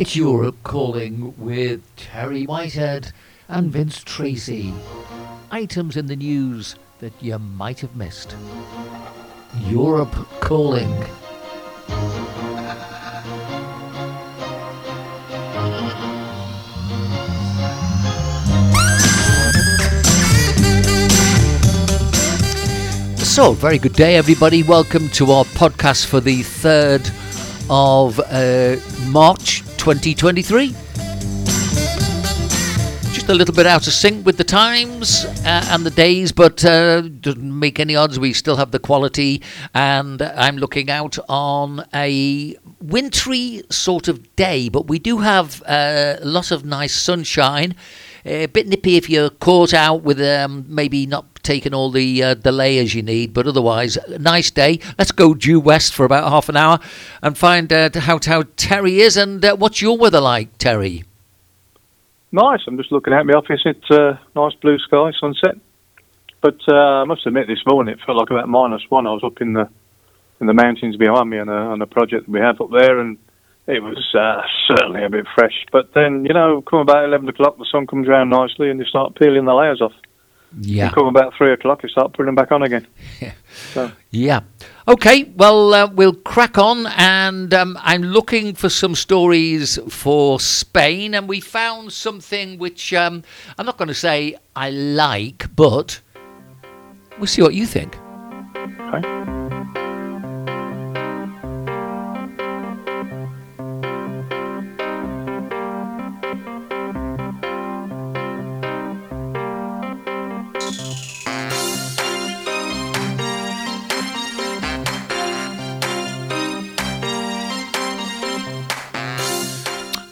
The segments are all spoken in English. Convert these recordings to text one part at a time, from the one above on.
It's Europe calling with Terry Whitehead and Vince Tracy. Items in the news that you might have missed. Europe calling. So, very good day, everybody. Welcome to our podcast for the 3rd of uh, March 2023. Just a little bit out of sync with the times uh, and the days, but uh, doesn't make any odds. We still have the quality, and I'm looking out on a wintry sort of day, but we do have uh, a lot of nice sunshine. A bit nippy if you're caught out with um, maybe not taking all the uh, the layers you need, but otherwise, nice day. Let's go due west for about half an hour and find out how, how Terry is and uh, what's your weather like, Terry? Nice. I'm just looking at my office. It's uh, nice blue sky, sunset. But uh, I must admit, this morning it felt like about minus one. I was up in the in the mountains behind me on a on a project that we have up there, and it was uh, certainly a bit fresh. But then, you know, come about 11 o'clock, the sun comes around nicely and you start peeling the layers off. Yeah. And come about 3 o'clock, you start putting them back on again. Yeah. So, Yeah. Okay, well, uh, we'll crack on, and um, I'm looking for some stories for Spain, and we found something which um, I'm not going to say I like, but we'll see what you think. okay.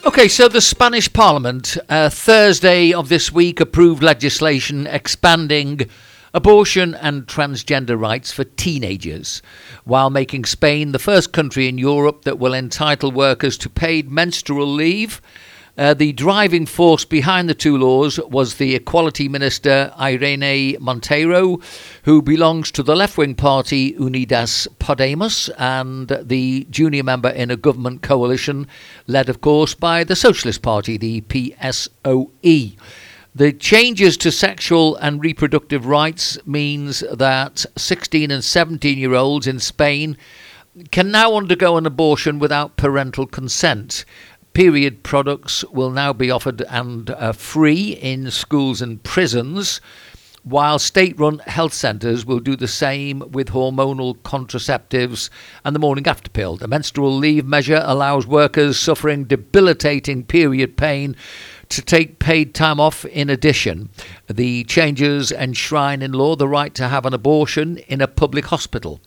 Okay, so the Spanish Parliament uh, Thursday of this week approved legislation expanding abortion and transgender rights for teenagers, while making Spain the first country in Europe that will entitle workers to paid menstrual leave. Uh, the driving force behind the two laws was the Equality Minister Irene Montero, who belongs to the left wing party Unidas Podemos and the junior member in a government coalition led, of course, by the Socialist Party, the PSOE. The changes to sexual and reproductive rights means that 16 and 17 year olds in Spain can now undergo an abortion without parental consent. Period products will now be offered and uh, free in schools and prisons, while state run health centres will do the same with hormonal contraceptives and the morning after pill. The menstrual leave measure allows workers suffering debilitating period pain to take paid time off in addition. The changes enshrine in law the right to have an abortion in a public hospital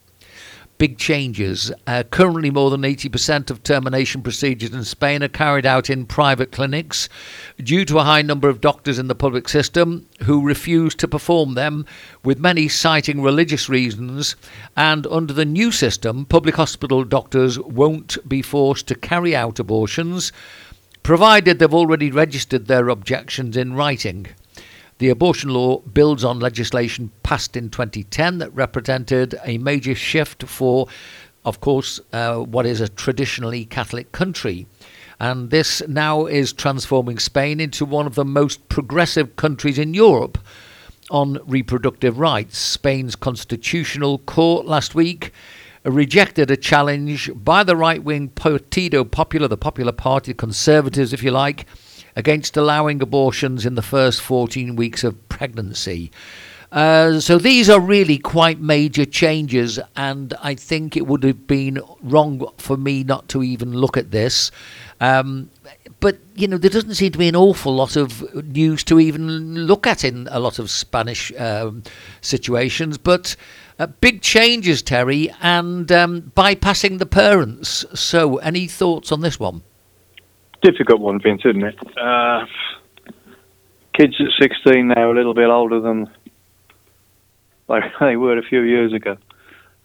big changes. Uh, currently, more than 80% of termination procedures in Spain are carried out in private clinics due to a high number of doctors in the public system who refuse to perform them, with many citing religious reasons. And under the new system, public hospital doctors won't be forced to carry out abortions, provided they've already registered their objections in writing. The abortion law builds on legislation passed in 2010 that represented a major shift for, of course, uh, what is a traditionally Catholic country. And this now is transforming Spain into one of the most progressive countries in Europe on reproductive rights. Spain's constitutional court last week rejected a challenge by the right wing Partido Popular, the Popular Party, Conservatives, if you like, against allowing abortions in the first 14 weeks of pregnancy. Uh, so these are really quite major changes, and I think it would have been wrong for me not to even look at this. Um, but you know, there doesn't seem to be an awful lot of news to even look at in a lot of Spanish um, situations. But uh, big changes, Terry, and um, bypassing the parents. So, any thoughts on this one? Difficult one, Vince, isn't it? Uh, kids at 16 now, are a little bit older than like they were a few years ago.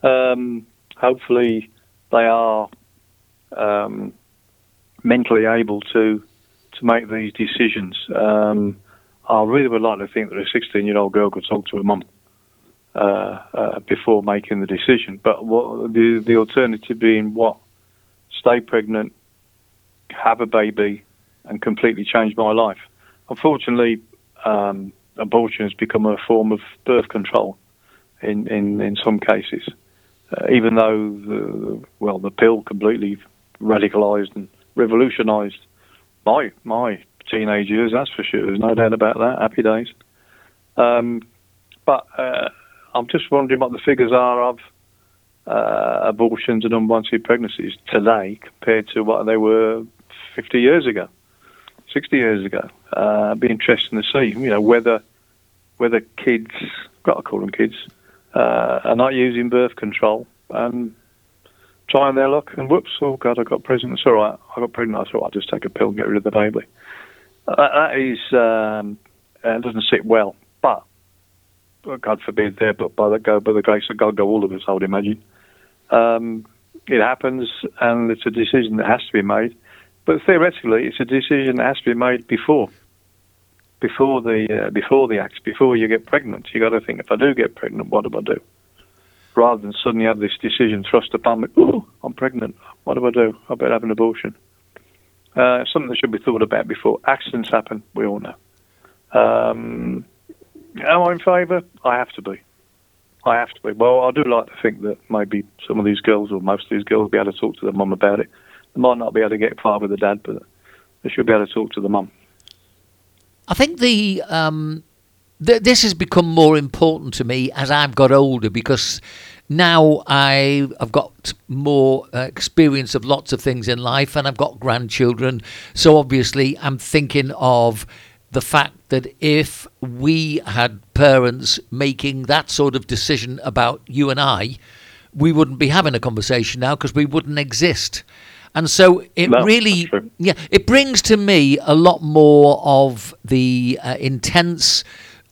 Um, hopefully, they are um, mentally able to to make these decisions. Um, I really would like to think that a 16 year old girl could talk to her mum uh, uh, before making the decision. But what the the alternative being what? Stay pregnant, have a baby, and completely change my life. Unfortunately, um, abortion has become a form of birth control in, in, in some cases. Uh, even though the well the pill completely radicalised and revolutionised my my teenage years, that's for sure. There's no doubt about that. Happy days. Um, but uh, I'm just wondering what the figures are of uh, abortions and unwanted pregnancies today compared to what they were 50 years ago, 60 years ago. Uh, be interesting to see, you know, whether whether kids, got to call them kids, uh, are not using birth control and trying their luck. And whoops, oh God, I got pregnant. It's all right. I got pregnant. I thought I'll just take a pill and get rid of the baby. Uh, that is um, uh, doesn't sit well. But God forbid, there, but by the go by the grace of God, go all of us. I would imagine. Um, it happens, and it's a decision that has to be made. But theoretically, it's a decision that has to be made before, before the uh, before the act, before you get pregnant. You got to think: if I do get pregnant, what do I do? Rather than suddenly have this decision thrust upon me: Oh, I'm pregnant. What do I do? I better have an abortion. Uh, something that should be thought about before accidents happen. We all know. Um, am I in favour? I have to be. I have to be. Well, I do like to think that maybe some of these girls, or most of these girls, will be able to talk to their mum about it. Might not be able to get far with the dad, but they should be able to talk to the mum. I think the um, th- this has become more important to me as I've got older because now I, have got more uh, experience of lots of things in life and I've got grandchildren. So obviously, I'm thinking of the fact that if we had parents making that sort of decision about you and I, we wouldn't be having a conversation now because we wouldn't exist. And so it No, really, yeah, it brings to me a lot more of the uh, intense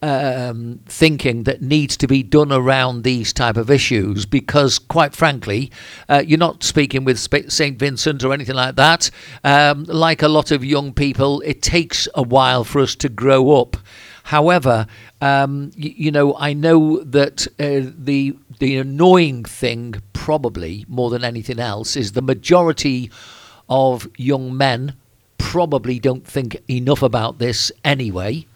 um, thinking that needs to be done around these type of issues because, quite frankly, uh, you're not speaking with St. Vincent or anything like that. Um, like a lot of young people, it takes a while for us to grow up. However, um, y- you know, I know that uh, the the annoying thing, probably more than anything else, is the majority of young men probably don't think enough about this anyway.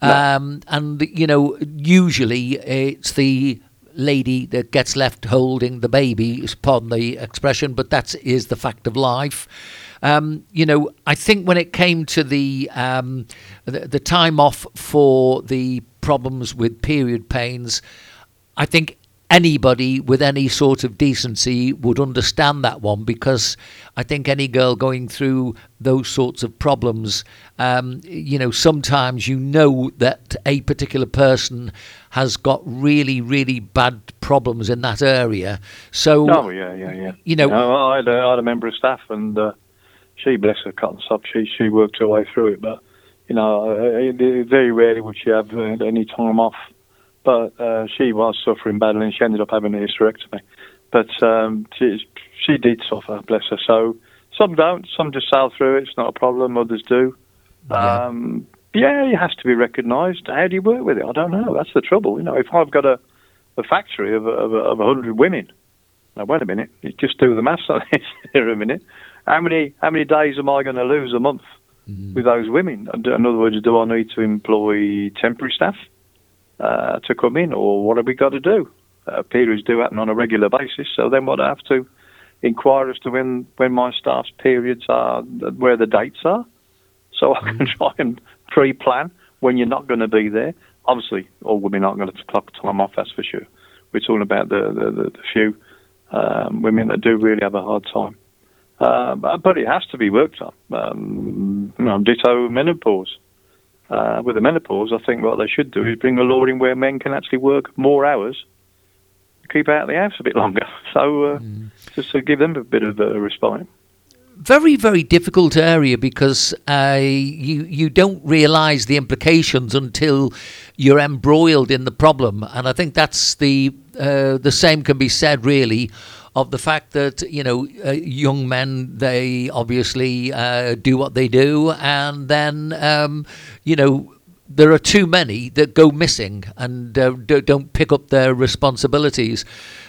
Um, and you know, usually it's the lady that gets left holding the baby. Pardon the expression, but that is the fact of life. Um, you know, I think when it came to the, um, the the time off for the problems with period pains, I think anybody with any sort of decency would understand that one because I think any girl going through those sorts of problems, um, you know, sometimes you know that a particular person has got really, really bad problems in that area. So, Oh yeah, yeah, yeah. You know- I, had a, I had a member of staff, and uh, she, bless her cotton sock, she she worked her way through it. But you know, uh, very rarely would she have uh, any time off. But uh, she was suffering badly, and she ended up having a hysterectomy. But um, she she did suffer, bless her. So some don't, some just sail through it. It's not a problem. Others do. Yeah. Um, yeah, it has to be recognised. How do you work with it? I don't know. That's the trouble. You know, if I've got a, a factory of of a, of hundred women, now wait a minute, you just do the maths on this here a minute. How many how many days am I going to lose a month with those women? In other words, do I need to employ temporary staff uh, to come in, or what have we got to do? Uh, periods do happen on a regular basis, so then what I have to inquire as to when when my staff's periods are, where the dates are, so I can try and pre-plan when you're not going to be there. Obviously, all women aren't going to clock time off. That's for sure. We're talking about the the, the, the few um, women that do really have a hard time. Uh, but, but it has to be worked on. Um, you know, ditto menopause. Uh, with the menopause, I think what they should do is bring a law in where men can actually work more hours, keep out of the house a bit longer. So uh, just to give them a bit of a respite. very very difficult area because uh, you you don't realise the implications until you're embroiled in the problem, and I think that's the uh, the same can be said really of the fact that you know uh, young men they obviously uh, do what they do, and then um, you know there are too many that go missing and uh, don't pick up their responsibilities.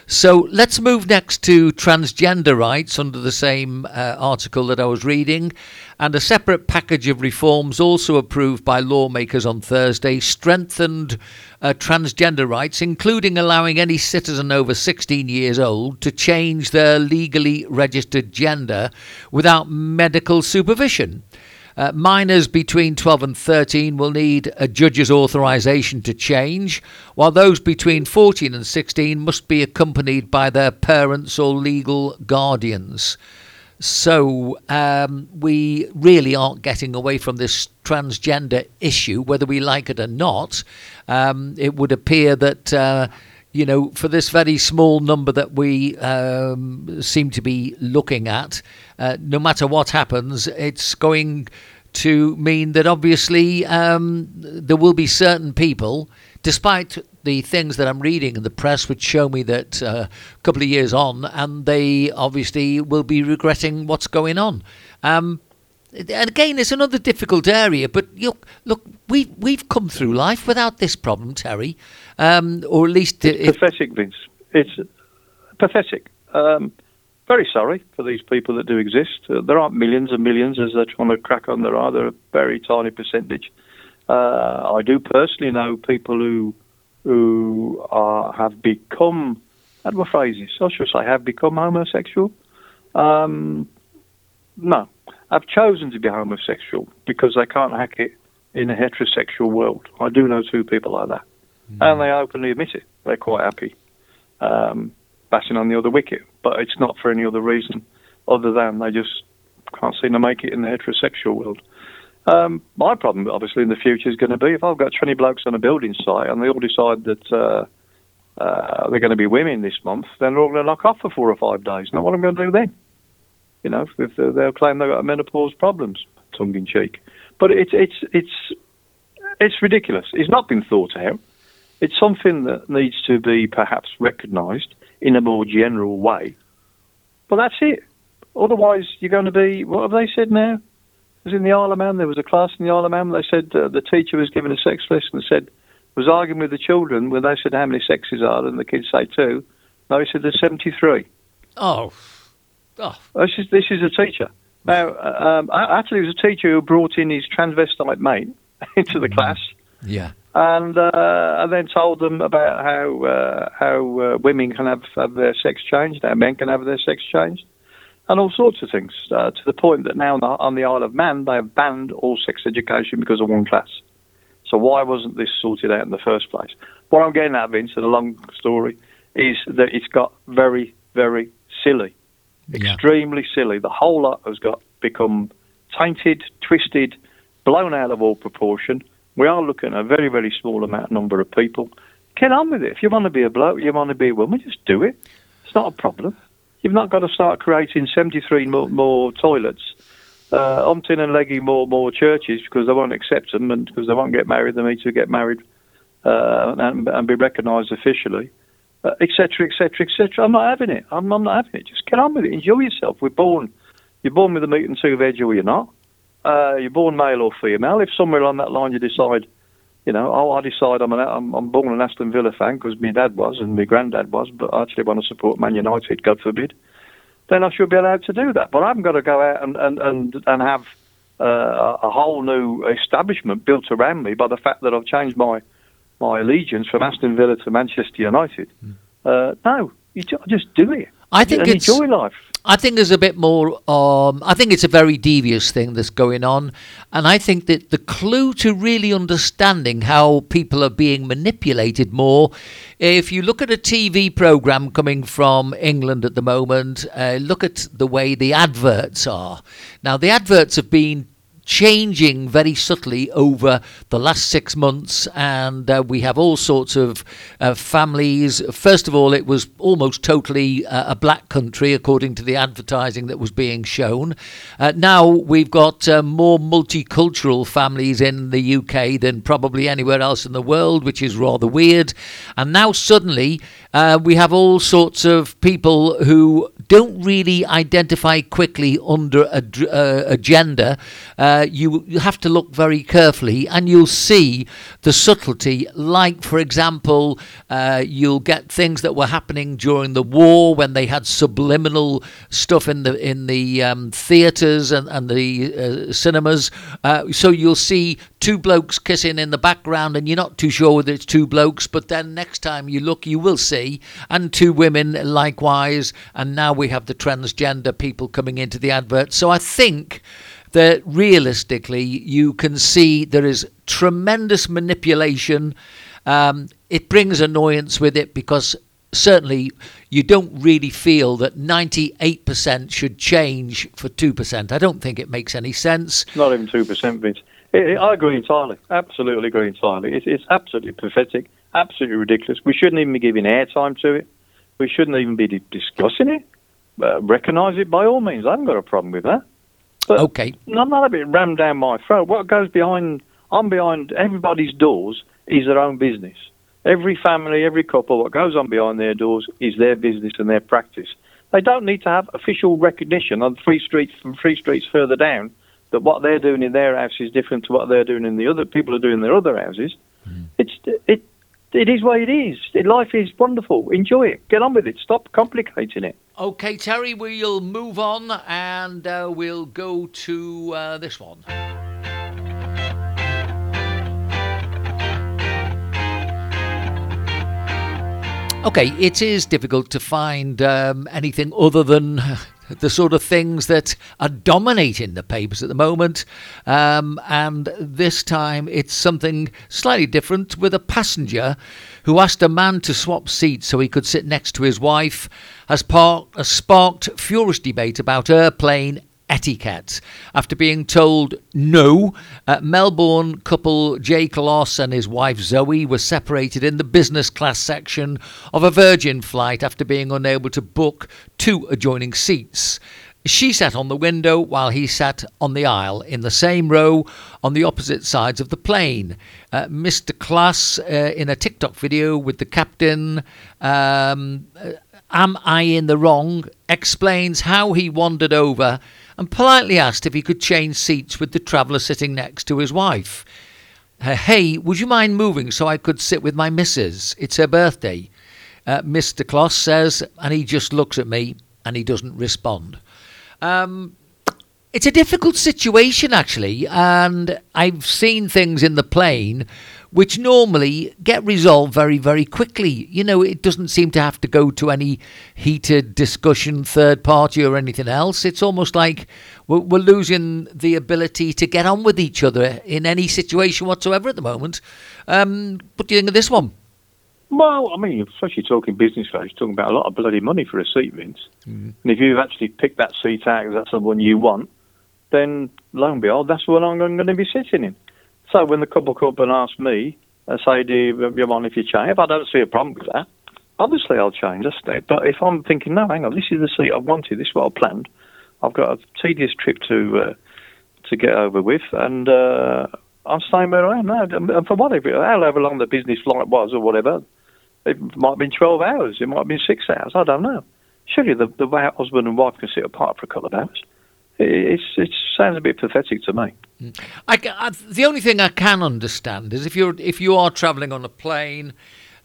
So let's move next to transgender rights under the same uh, article that I was reading. And a separate package of reforms, also approved by lawmakers on Thursday, strengthened uh, transgender rights, including allowing any citizen over 16 years old to change their legally registered gender without medical supervision. Uh, minors between 12 and 13 will need a judge's authorisation to change, while those between 14 and 16 must be accompanied by their parents or legal guardians. So um, we really aren't getting away from this transgender issue, whether we like it or not. Um, it would appear that. Uh, you know, for this very small number that we um, seem to be looking at, uh, no matter what happens, it's going to mean that obviously um, there will be certain people, despite the things that I'm reading in the press, which show me that uh, a couple of years on, and they obviously will be regretting what's going on. Um, and again, it's another difficult area, but look, look, we we've come through life without this problem, Terry, um, or at least it's pathetic, Vince. It's pathetic. Um, very sorry for these people that do exist. Uh, there aren't millions and millions as they're trying to crack on. There are. They're a very tiny percentage. Uh, I do personally know people who who are, have become, how do I phrase this? I should say, have become homosexual. Um, no, have chosen to be homosexual because they can't hack it in a heterosexual world. I do know two people like that, mm. and they openly admit it. They're quite happy, um, batting on the other wicket, but it's not for any other reason other than they just can't seem to make it in the heterosexual world. Um, my problem, obviously, in the future is going to be if I've got 20 blokes on a building site and they all decide that uh, uh, they're going to be women this month, then they're all going to knock off for four or five days. Now, what am I going to do then? You know, if they'll claim they've got menopause problems, tongue in cheek. But it's it's it's it's ridiculous. It's not been thought out. It's something that needs to be perhaps recognised in a more general way. But that's it. Otherwise, you're going to be. What have they said now? It was in the Isle of Man. There was a class in the Isle of Man. They said uh, the teacher was giving a sex lesson and said was arguing with the children when they said how many sexes are, and the kids say two. No, he said there's 73. Oh. Oh. This is this is a teacher. Now, um, actually, it was a teacher who brought in his transvestite mate into the mm. class. Yeah. And uh, and then told them about how uh, how uh, women can have, have their sex changed, how men can have their sex changed, and all sorts of things. Uh, to the point that now on the, on the Isle of Man they have banned all sex education because of one class. So why wasn't this sorted out in the first place? What I'm getting at, Vince, in a long story, is that it's got very very silly extremely silly. The whole lot has got become tainted, twisted, blown out of all proportion. We are looking at a very, very small amount number of people. Get on with it. If you want to be a bloke, you want to be a woman, just do it. It's not a problem. You've not got to start creating 73 more, more toilets, uh, umpteen and legging more more churches because they won't accept them and because they won't get married. They need to get married uh, and, and be recognised officially etc., etc., etc. I'm not having it. I'm, I'm, not having it. Just get on with it. Enjoy yourself. We're born. You're born with a meat and two veg, or you're not. Uh, you're born male or female. If somewhere along that line you decide, you know, oh, I decide I'm an, I'm, I'm born an Aston Villa fan because my dad was and my granddad was, but I actually want to support Man United, God forbid, then I should be allowed to do that. But I haven't got to go out and and and, and have uh, a whole new establishment built around me by the fact that I've changed my my allegiance from Aston Villa to Manchester United. Mm. Uh, no, you just do it. I think it's, enjoy life. I think there's a bit more. Um, I think it's a very devious thing that's going on, and I think that the clue to really understanding how people are being manipulated more, if you look at a TV program coming from England at the moment, uh, look at the way the adverts are. Now the adverts have been changing very subtly over the last six months, and uh, we have all sorts of uh, families. First of all, it was almost totally uh, a black country, according to the advertising that was being shown. Uh, now we've got uh, more multicultural families in the UK than probably anywhere else in the world, which is rather weird. And now suddenly uh, we have all sorts of people who don't really identify quickly under a, uh, agenda, uh, you, you have to look very carefully and you'll see the subtlety. Like, for example, uh, you'll get things that were happening during the war when they had subliminal stuff in the in the um, theatres and, and the uh, cinemas. Uh, so you'll see two blokes kissing in the background and you're not too sure whether it's two blokes, but then next time you look, you will see, and two women likewise. And now we have the transgender people coming into the advert. So I think that realistically, you can see there is tremendous manipulation. Um, it brings annoyance with it because certainly you don't really feel that 98% should change for 2%. I don't think it makes any sense. Not even 2%, Vince. I agree entirely. Absolutely agree entirely. It's absolutely pathetic, absolutely ridiculous. We shouldn't even be giving airtime to it. We shouldn't even be discussing it. Uh, recognise it by all means. I haven't got a problem with that. But okay. None of it rammed down my throat. What goes behind, I'm behind everybody's doors is their own business. Every family, every couple, what goes on behind their doors is their business and their practice. They don't need to have official recognition on three streets from three streets further down that what they're doing in their house is different to what they're doing in the other people are doing in their other houses. Mm. It's it it is what it is. Life is wonderful. Enjoy it. Get on with it. Stop complicating it. Okay, Terry, we'll move on and uh, we'll go to uh, this one. Okay, it is difficult to find um, anything other than the sort of things that are dominating the papers at the moment. Um, and this time it's something slightly different with a passenger who asked a man to swap seats so he could sit next to his wife, has, par- has sparked furious debate about airplane etiquette. After being told no, uh, Melbourne couple Jake Kloss and his wife Zoe were separated in the business class section of a Virgin flight after being unable to book two adjoining seats. She sat on the window while he sat on the aisle in the same row on the opposite sides of the plane. Uh, Mr. Kloss, uh, in a TikTok video with the captain, um, uh, Am I in the Wrong? explains how he wandered over and politely asked if he could change seats with the traveller sitting next to his wife. Uh, hey, would you mind moving so I could sit with my missus? It's her birthday. Uh, Mr. Kloss says, and he just looks at me and he doesn't respond. Um, it's a difficult situation, actually, and I've seen things in the plane which normally get resolved very, very quickly. You know, it doesn't seem to have to go to any heated discussion, third party, or anything else. It's almost like we're, we're losing the ability to get on with each other in any situation whatsoever at the moment. Um, what do you think of this one? Well, I mean, especially talking business you're talking about a lot of bloody money for a seat, Vince. Mm. And if you've actually picked that seat out that's the one you want, then lo and behold, that's what I'm going to be sitting in. So when the couple come up and ask me, I say, do you, you mind if you change? If I don't see a problem with that, obviously I'll change. That's But if I'm thinking, no, hang on, this is the seat I wanted, this is what I planned. I've got a tedious trip to uh, to get over with, and uh, I'm staying where I am now. And for whatever, however long the business flight was or whatever, it might have been 12 hours, it might have been six hours, I don't know. Surely the, the husband and wife can sit apart for a couple of hours. It, it sounds a bit pathetic to me. I, I, the only thing I can understand is if you're if you are travelling on a plane,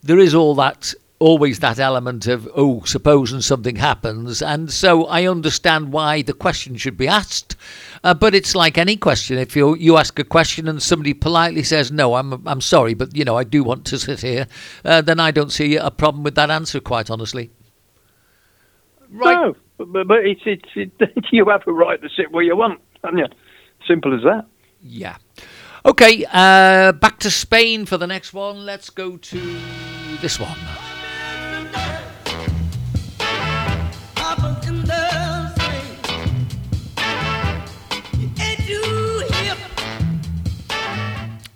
there is all that always that element of oh supposing something happens. And so i understand why the question should be asked. Uh, but it's like any question. If you you ask a question and somebody politely says no i'm i'm sorry but you know i do want to sit here uh, then i don't see a problem with that answer quite honestly. Right. no but, but it's, it's it, you have a right to sit where you want haven't you Simple as that. Yeah. Okay, uh, back to Spain for the next one. Let's go to this one.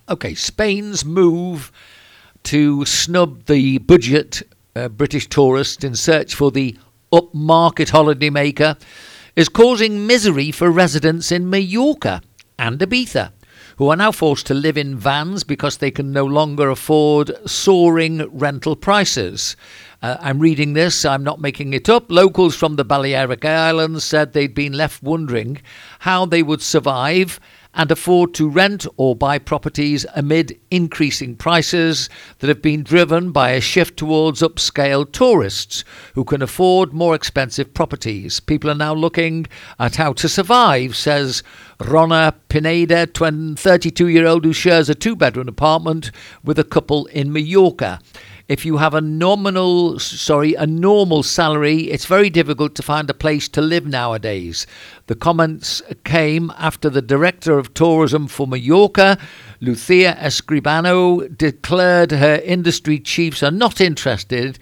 Okay, Spain's move to snub the budget uh, British tourist in search for the upmarket holidaymaker is causing misery for residents in Mallorca and Ibiza, who are now forced to live in vans because they can no longer afford soaring rental prices. Uh, I'm reading this, I'm not making it up. Locals from the Balearic Islands said they'd been left wondering how they would survive and afford to rent or buy properties amid increasing prices that have been driven by a shift towards upscale tourists who can afford more expensive properties. People are now looking at how to survive, says Rona Pineda, 32 year old who shares a two bedroom apartment with a couple in Mallorca if you have a nominal, sorry, a normal salary, it's very difficult to find a place to live nowadays. The comments came after the director of tourism for Mallorca, Lucia Escribano, declared her industry chiefs are not interested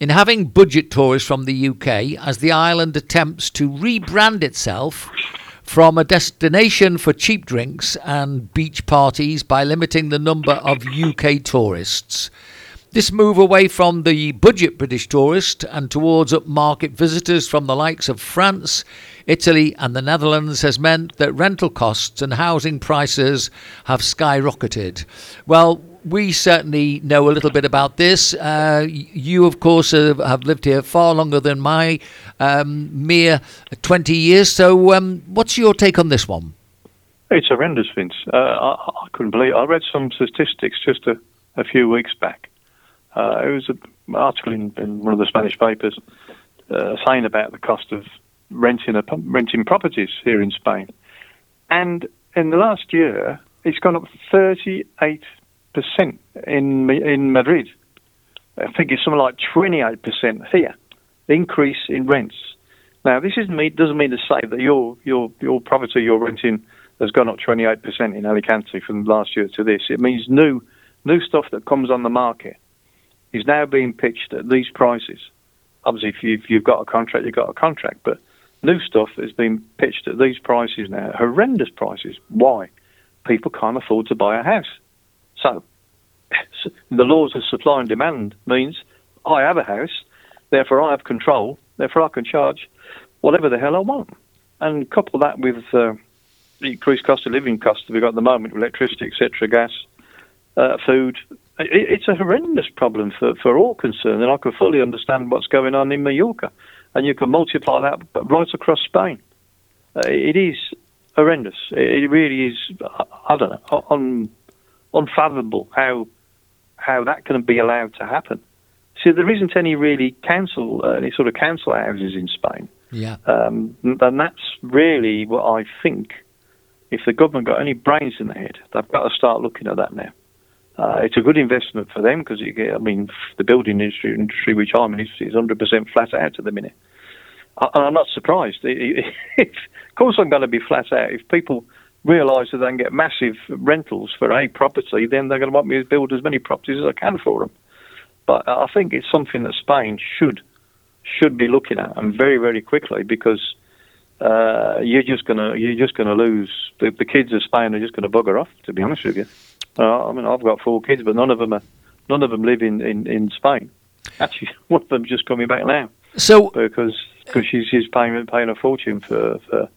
in having budget tourists from the UK as the island attempts to rebrand itself from a destination for cheap drinks and beach parties by limiting the number of UK tourists. This move away from the budget British tourist and towards upmarket visitors from the likes of France, Italy, and the Netherlands has meant that rental costs and housing prices have skyrocketed. Well, we certainly know a little bit about this. Uh, you, of course, uh, have lived here far longer than my um, mere 20 years. So, um, what's your take on this one? It's horrendous, Vince. Uh, I, I, couldn't believe. It. I read some statistics just a, a few weeks back uh, it was an article in, in, one of the Spanish papers uh, saying about the cost of renting a, renting properties here in Spain, and in the last year it's gone up 38 percent in in Madrid. I think it's something like 28 percent here. increase in rents. Now, this isn't me, doesn't mean to say that your your your property you're renting has gone up 28 percent in Alicante from last year to this. It means new new stuff that comes on the market is now being pitched at these prices. Obviously, if you've, you've got a contract, you've got a contract, but new stuff is being pitched at these prices now, horrendous prices. Why? People can't afford to buy a house. So, the laws of supply and demand means I have a house, therefore I have control, therefore I can charge whatever the hell I want. And couple that with uh, the increased cost of living costs that we've got at the moment, electricity, etc., gas, uh, food, it's a horrendous problem for, for all concerned, and I can fully understand what's going on in Mallorca. And you can multiply that right across Spain. Uh, it is horrendous. It really is, I don't know, un, unfathomable how how that can be allowed to happen. See, there isn't any really council, uh, any sort of council houses in Spain. Yeah. Um, and that's really what I think. If the government got any brains in their head, they've got to start looking at that now. Uh, it's a good investment for them because I mean, the building industry, industry which I'm in, is, 100% flat out at the minute. And I'm not surprised. Of course, I'm going to be flat out. If people realise that they can get massive rentals for a property, then they're going to want me to build as many properties as I can for them. But I think it's something that Spain should should be looking at, and very, very quickly, because uh, you're just gonna you're just gonna lose the, the kids of Spain are just going to bugger off. To be honest with you. Uh, I mean, I've got four kids, but none of them are, none of them live in, in, in Spain. Actually, one of them's just coming back now. So because because she's she's paying paying a fortune for for,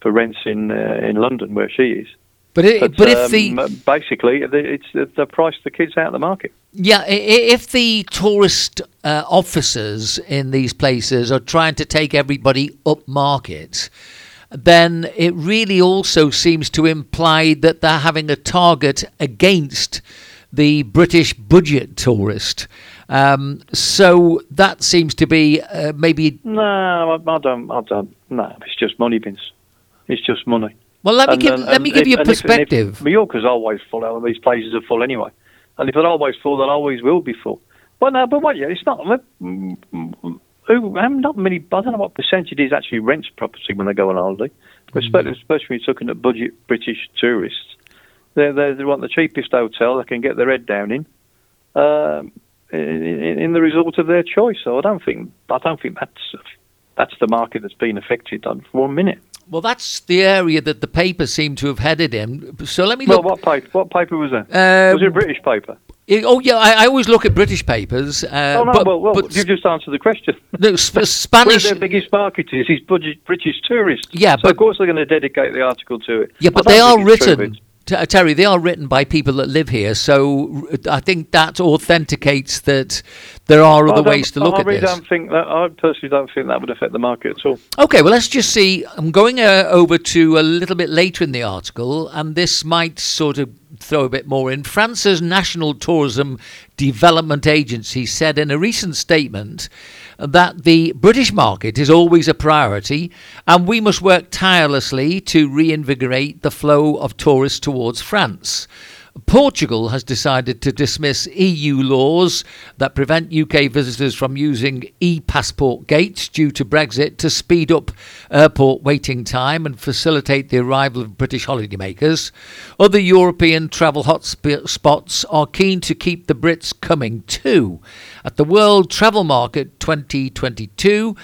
for rents in uh, in London where she is. But, it, but, but um, if the basically it's the price the kids out of the market. Yeah, if the tourist uh, officers in these places are trying to take everybody up market, then it really also seems to imply that they're having a target against the British budget tourist. Um, so that seems to be uh, maybe. No, I, I, don't. I don't. No, it's just money, Vince. It's just money. Well, let me and, give and, let me give if, you a perspective. If, if Mallorca's always full. And these places are full anyway, and if they're always full, they always will be full. But no, but what? Yeah, it's not who um, not many. I don't know what percentage is actually rents property when they go on holiday. Mm-hmm. Especially, especially when you're looking at budget British tourists, they they want the cheapest hotel they can get their head down in, um, in, in, the result of their choice. So I don't think I don't think that's that's the market that's been affected on for one minute. Well, that's the area that the paper seemed to have headed in. So let me look. Well, what paper? What paper was that? Um, was it a British paper? Oh yeah, I, I, always look at British papers. Uh, oh no, but, well, well but, you just answered the question. No, sp- Spanish. Their biggest market is, is British tourists. Yeah, so but of course they're going to dedicate the article to it. Yeah, but they are written. T- Terry, they are written by people that live here, so I think that authenticates that there are other ways to look I at really this. don't think that. I personally don't think that would affect the market at all. Okay, well, let's just see. I'm going uh, over to a little bit later in the article, and this might sort of throw a bit more in. France's National Tourism Development Agency said in a recent statement that the British market is always a priority, and we must work tirelessly to reinvigorate the flow of tourists towards France. Portugal has decided to dismiss EU laws that prevent UK visitors from using e passport gates due to Brexit to speed up airport waiting time and facilitate the arrival of British holidaymakers. Other European travel hotspots are keen to keep the Brits coming too. At the World Travel Market 2022,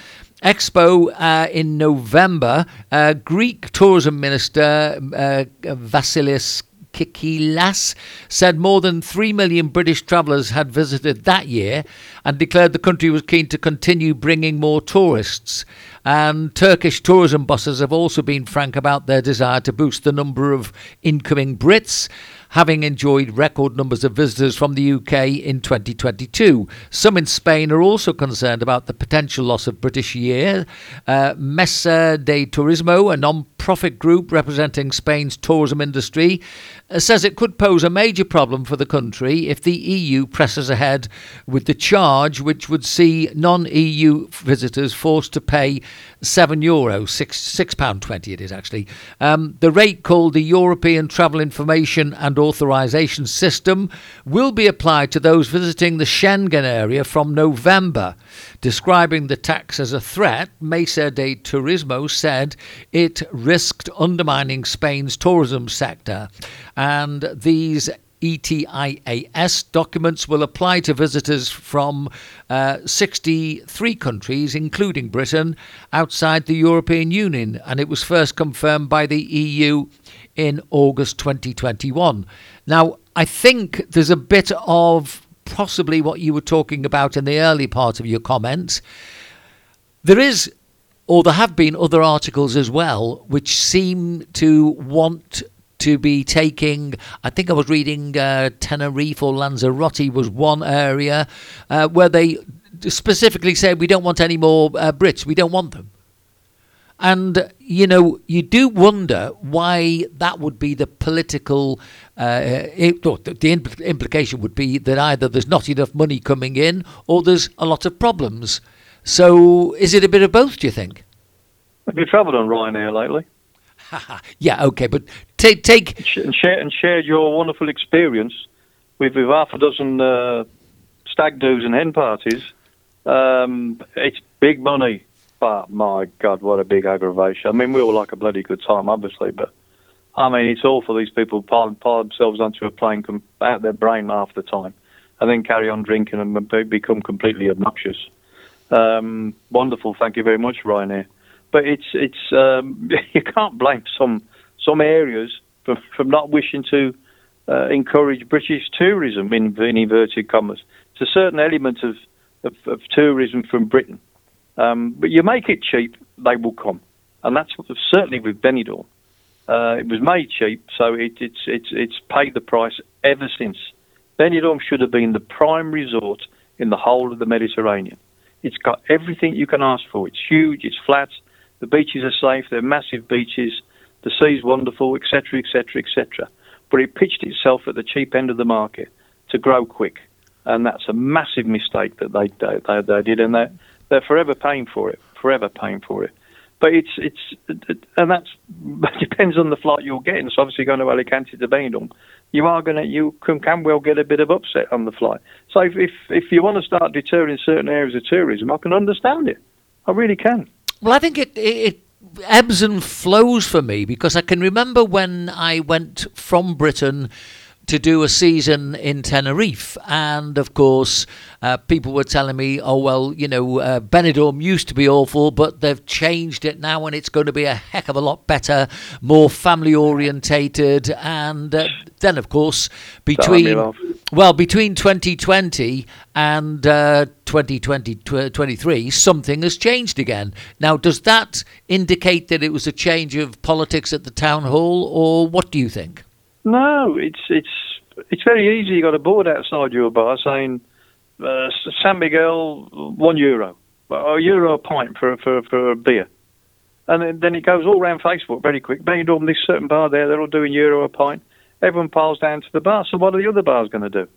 Expo uh, in November, uh, Greek tourism minister uh, Vasilis Kikilias said more than 3 million British travellers had visited that year and declared the country was keen to continue bringing more tourists. And Turkish tourism bosses have also been frank about their desire to boost the number of incoming Brits having enjoyed record numbers of visitors from the UK in 2022. Some in Spain are also concerned about the potential loss of British year. Uh, Mesa de Turismo, a non profit group representing Spain's tourism industry, uh, says it could pose a major problem for the country if the EU presses ahead with the charge, which would see non EU visitors forced to pay seven euro, six six pound twenty. It is actually um, the rate called the European Travel Information and Authorization System will be applied to those visiting the Schengen area from November. Describing the tax as a threat, Mesa de Turismo said it risked undermining Spain's tourism sector, and these ETIAS documents will apply to visitors from uh, 63 countries, including Britain, outside the European Union, and it was first confirmed by the EU in August 2021. Now, I think there's a bit of possibly what you were talking about in the early part of your comments. There is, or there have been other articles as well, which seem to want to be taking. I think I was reading uh, Tenerife or Lanzarote was one area uh, where they specifically said we don't want any more uh, Brits. We don't want them. And you know, you do wonder why that would be the political. Uh, it, the impl- implication would be that either there's not enough money coming in, or there's a lot of problems. So, is it a bit of both? Do you think? Have you travelled on Ryanair lately? yeah, okay, but take take and, share, and shared your wonderful experience with, with half a dozen uh, stag doos and hen parties. Um, it's big money, but my God, what a big aggravation! I mean, we all like a bloody good time, obviously, but I mean, it's awful. These people pile, pile themselves onto a plane, com- out their brain half the time, and then carry on drinking and become completely obnoxious. Um, wonderful, thank you very much, Ryanair but it's it's um, you can't blame some some areas from from not wishing to uh, encourage British tourism in, in, inverted commas. It's a certain element of of, of tourism from Britain, um, but you make it cheap, they will come, and that's certainly with Benidorm. Uh, it was made cheap, so it, it's it's it's paid the price ever since. Benidorm should have been the prime resort in the whole of the Mediterranean. It's got everything you can ask for. It's huge, it's flat, the beaches are safe, they're massive beaches, the sea's wonderful, etc., etc., etc. But it pitched itself at the cheap end of the market to grow quick, and that's a massive mistake that they they, they did, and they're they're forever paying for it, forever paying for it. But it's it's and that's depends on the flight you're getting. So obviously going to Alicante to Benidorm, you are going to you can, can well get a bit of upset on the flight. So if, if if you want to start deterring certain areas of tourism, I can understand it. I really can. Well, I think it, it, it ebbs and flows for me because I can remember when I went from Britain to do a season in Tenerife. And of course, uh, people were telling me, oh, well, you know, uh, Benidorm used to be awful, but they've changed it now and it's going to be a heck of a lot better, more family orientated. And uh, then, of course, between, well, between 2020 and uh, 2023, something has changed again. Now, does that indicate that it was a change of politics at the town hall, or what do you think? No, it's it's it's very easy. You got a board outside your bar saying uh, San Miguel one euro, a euro a pint for for for a beer, and then, then it goes all around Facebook very quick. Benidorm, this certain bar there, they're all doing euro a pint. Everyone piles down to the bar. So what are the other bars going to do?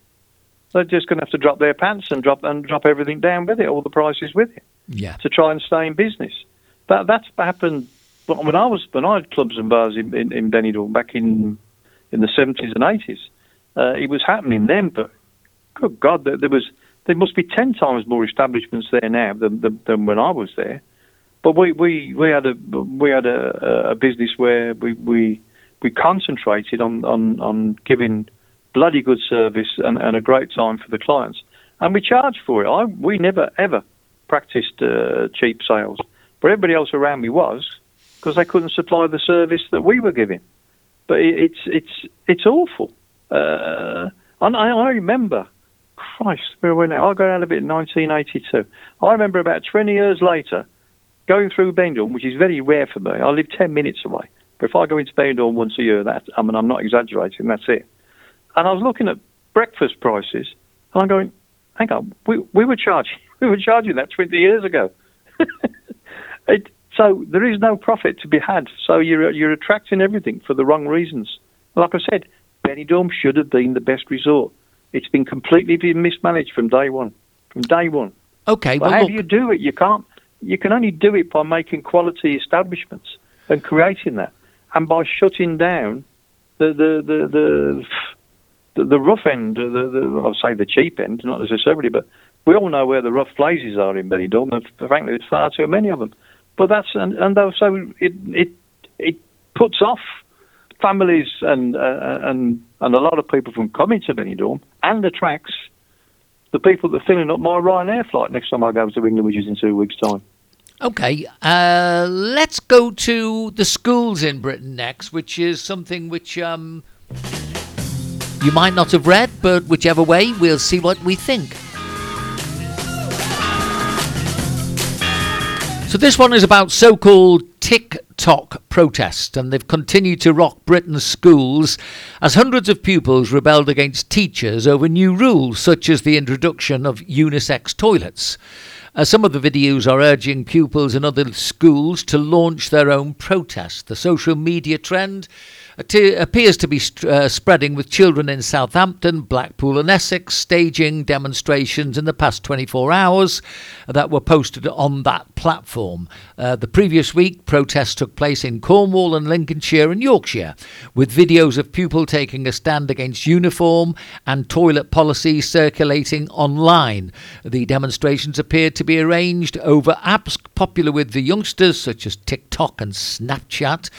They're just going to have to drop their pants and drop and drop everything down with it, all the prices with it, Yeah. to try and stay in business. That that's happened when I was when I had clubs and bars in in, in Benidorm back in in the seventies and eighties. Uh, it was happening then, but good God, there, there was there must be ten times more establishments there now than, than, than when I was there. But we, we, we had a we had a, a business where we, we we concentrated on, on, on giving bloody good service and, and a great time for the clients, and we charged for it. I we never ever practiced uh, cheap sales, but everybody else around me was because they couldn't supply the service that we were giving. But it's it's it's awful. Uh, and I, I remember, Christ, where now? I got out of it in 1982. I remember about 20 years later going through Benidorm, which is very rare for me. I live 10 minutes away. But if I go into Benidorm once a year, that I mean, I'm not exaggerating, that's it. And I was looking at breakfast prices, and I'm going, hang on, we, we were charging we were charging that 20 years ago. it, so there is no profit to be had. So you're you're attracting everything for the wrong reasons. Like I said, Benidorm should have been the best resort. It's been completely been mismanaged from day one. From day one. Okay. But Well, how look, do you do it? You can't. You can only do it by making quality establishments and creating that, and by shutting down the the the the, the, the rough end. The, the I'll say the cheap end, not necessarily, but we all know where the rough places are in Benidorm. And frankly, there's far too many of them. But that's and and so it it it puts off families and uh, and and a lot of people from coming to Benidorm and attracts the people that are filling up my Ryanair flight next time I go to England, which is in two weeks' time. Okay, uh, let's go to the schools in Britain next, which is something which um, you might not have read, but whichever way, we'll see what we think. So, this one is about so called TikTok protests, and they've continued to rock Britain's schools as hundreds of pupils rebelled against teachers over new rules, such as the introduction of unisex toilets. Uh, some of the videos are urging pupils in other schools to launch their own protest. The social media trend appears to be uh, spreading with children in Southampton, Blackpool, and Essex staging demonstrations in the past 24 hours that were posted on that platform. Uh, the previous week, protests took place in Cornwall and Lincolnshire and Yorkshire, with videos of pupils taking a stand against uniform and toilet policy circulating online. The demonstrations appeared to be arranged over apps popular with the youngsters, such as TikTok and Snapchat,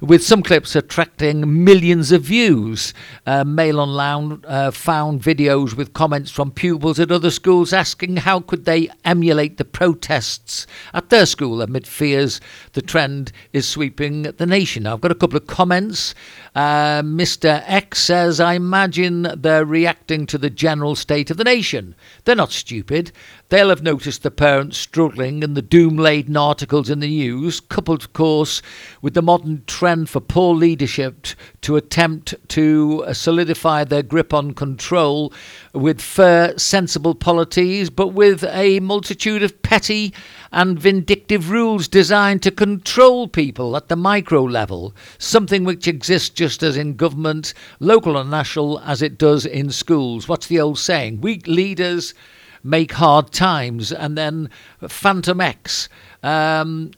with some clips attracting millions of views. Uh, Mail Online uh, found videos with comments from pupils at other schools asking how could they emulate the protests at their school amid fears the trend is sweeping the nation. Now, I've got a couple of comments. Uh, Mr. X says, I imagine they're reacting to the general state of the nation. They're not stupid. They'll have noticed the parents struggling and the doom laden articles in the news, coupled, of course, with the modern trend for poor leadership to attempt to uh, solidify their grip on control with fair, sensible polities, but with a multitude of petty and vindictive rules designed to control people at the micro level, something which exists just as in government, local and national, as it does in schools. What's the old saying? Weak leaders make hard times. And then Phantom X um,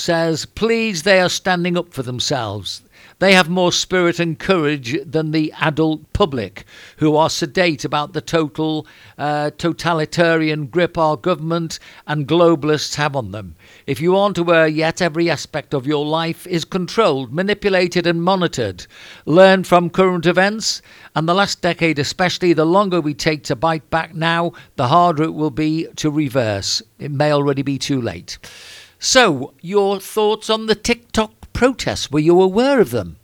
says, please, they are standing up for themselves. They have more spirit and courage than the adult public, who are sedate about the total uh, totalitarian grip our government and globalists have on them. If you aren't aware yet, every aspect of your life is controlled, manipulated, and monitored. Learn from current events, and the last decade especially, the longer we take to bite back now, the harder it will be to reverse. It may already be too late. So, your thoughts on the TikTok protests? Were you aware of them?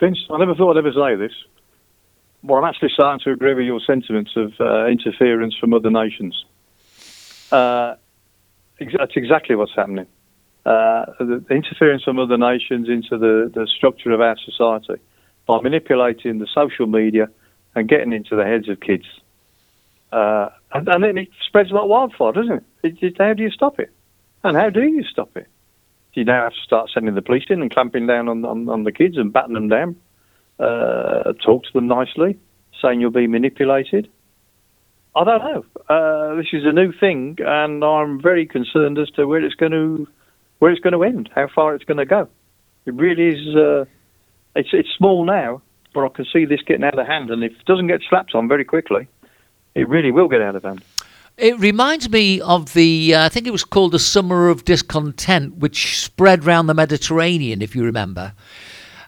Vince, I never thought I'd ever say this. Well, I'm actually starting to agree with your sentiments of uh, interference from other nations. Uh, that's exactly what's happening. Uh, the the interference from other nations into the, the structure of our society. by manipulating the social media and getting into the heads of kids. Uh, and, and, then it spreads like wildfire, doesn't it? It, it? How do you stop it? And how do you stop it? Do you now have to start sending the police in and clamping down on, on, on the kids and batting them down? Uh, talk to them nicely, saying you'll be manipulated? I don't know. Uh, this is a new thing, and I'm very concerned as to where it's going to where it's going to end, how far it's going to go. It really is. Uh, it's it's small now, but I can see this getting out of hand, and if it doesn't get slapped on very quickly, it really will get out of hand. It reminds me of the, uh, I think it was called the Summer of Discontent, which spread around the Mediterranean, if you remember.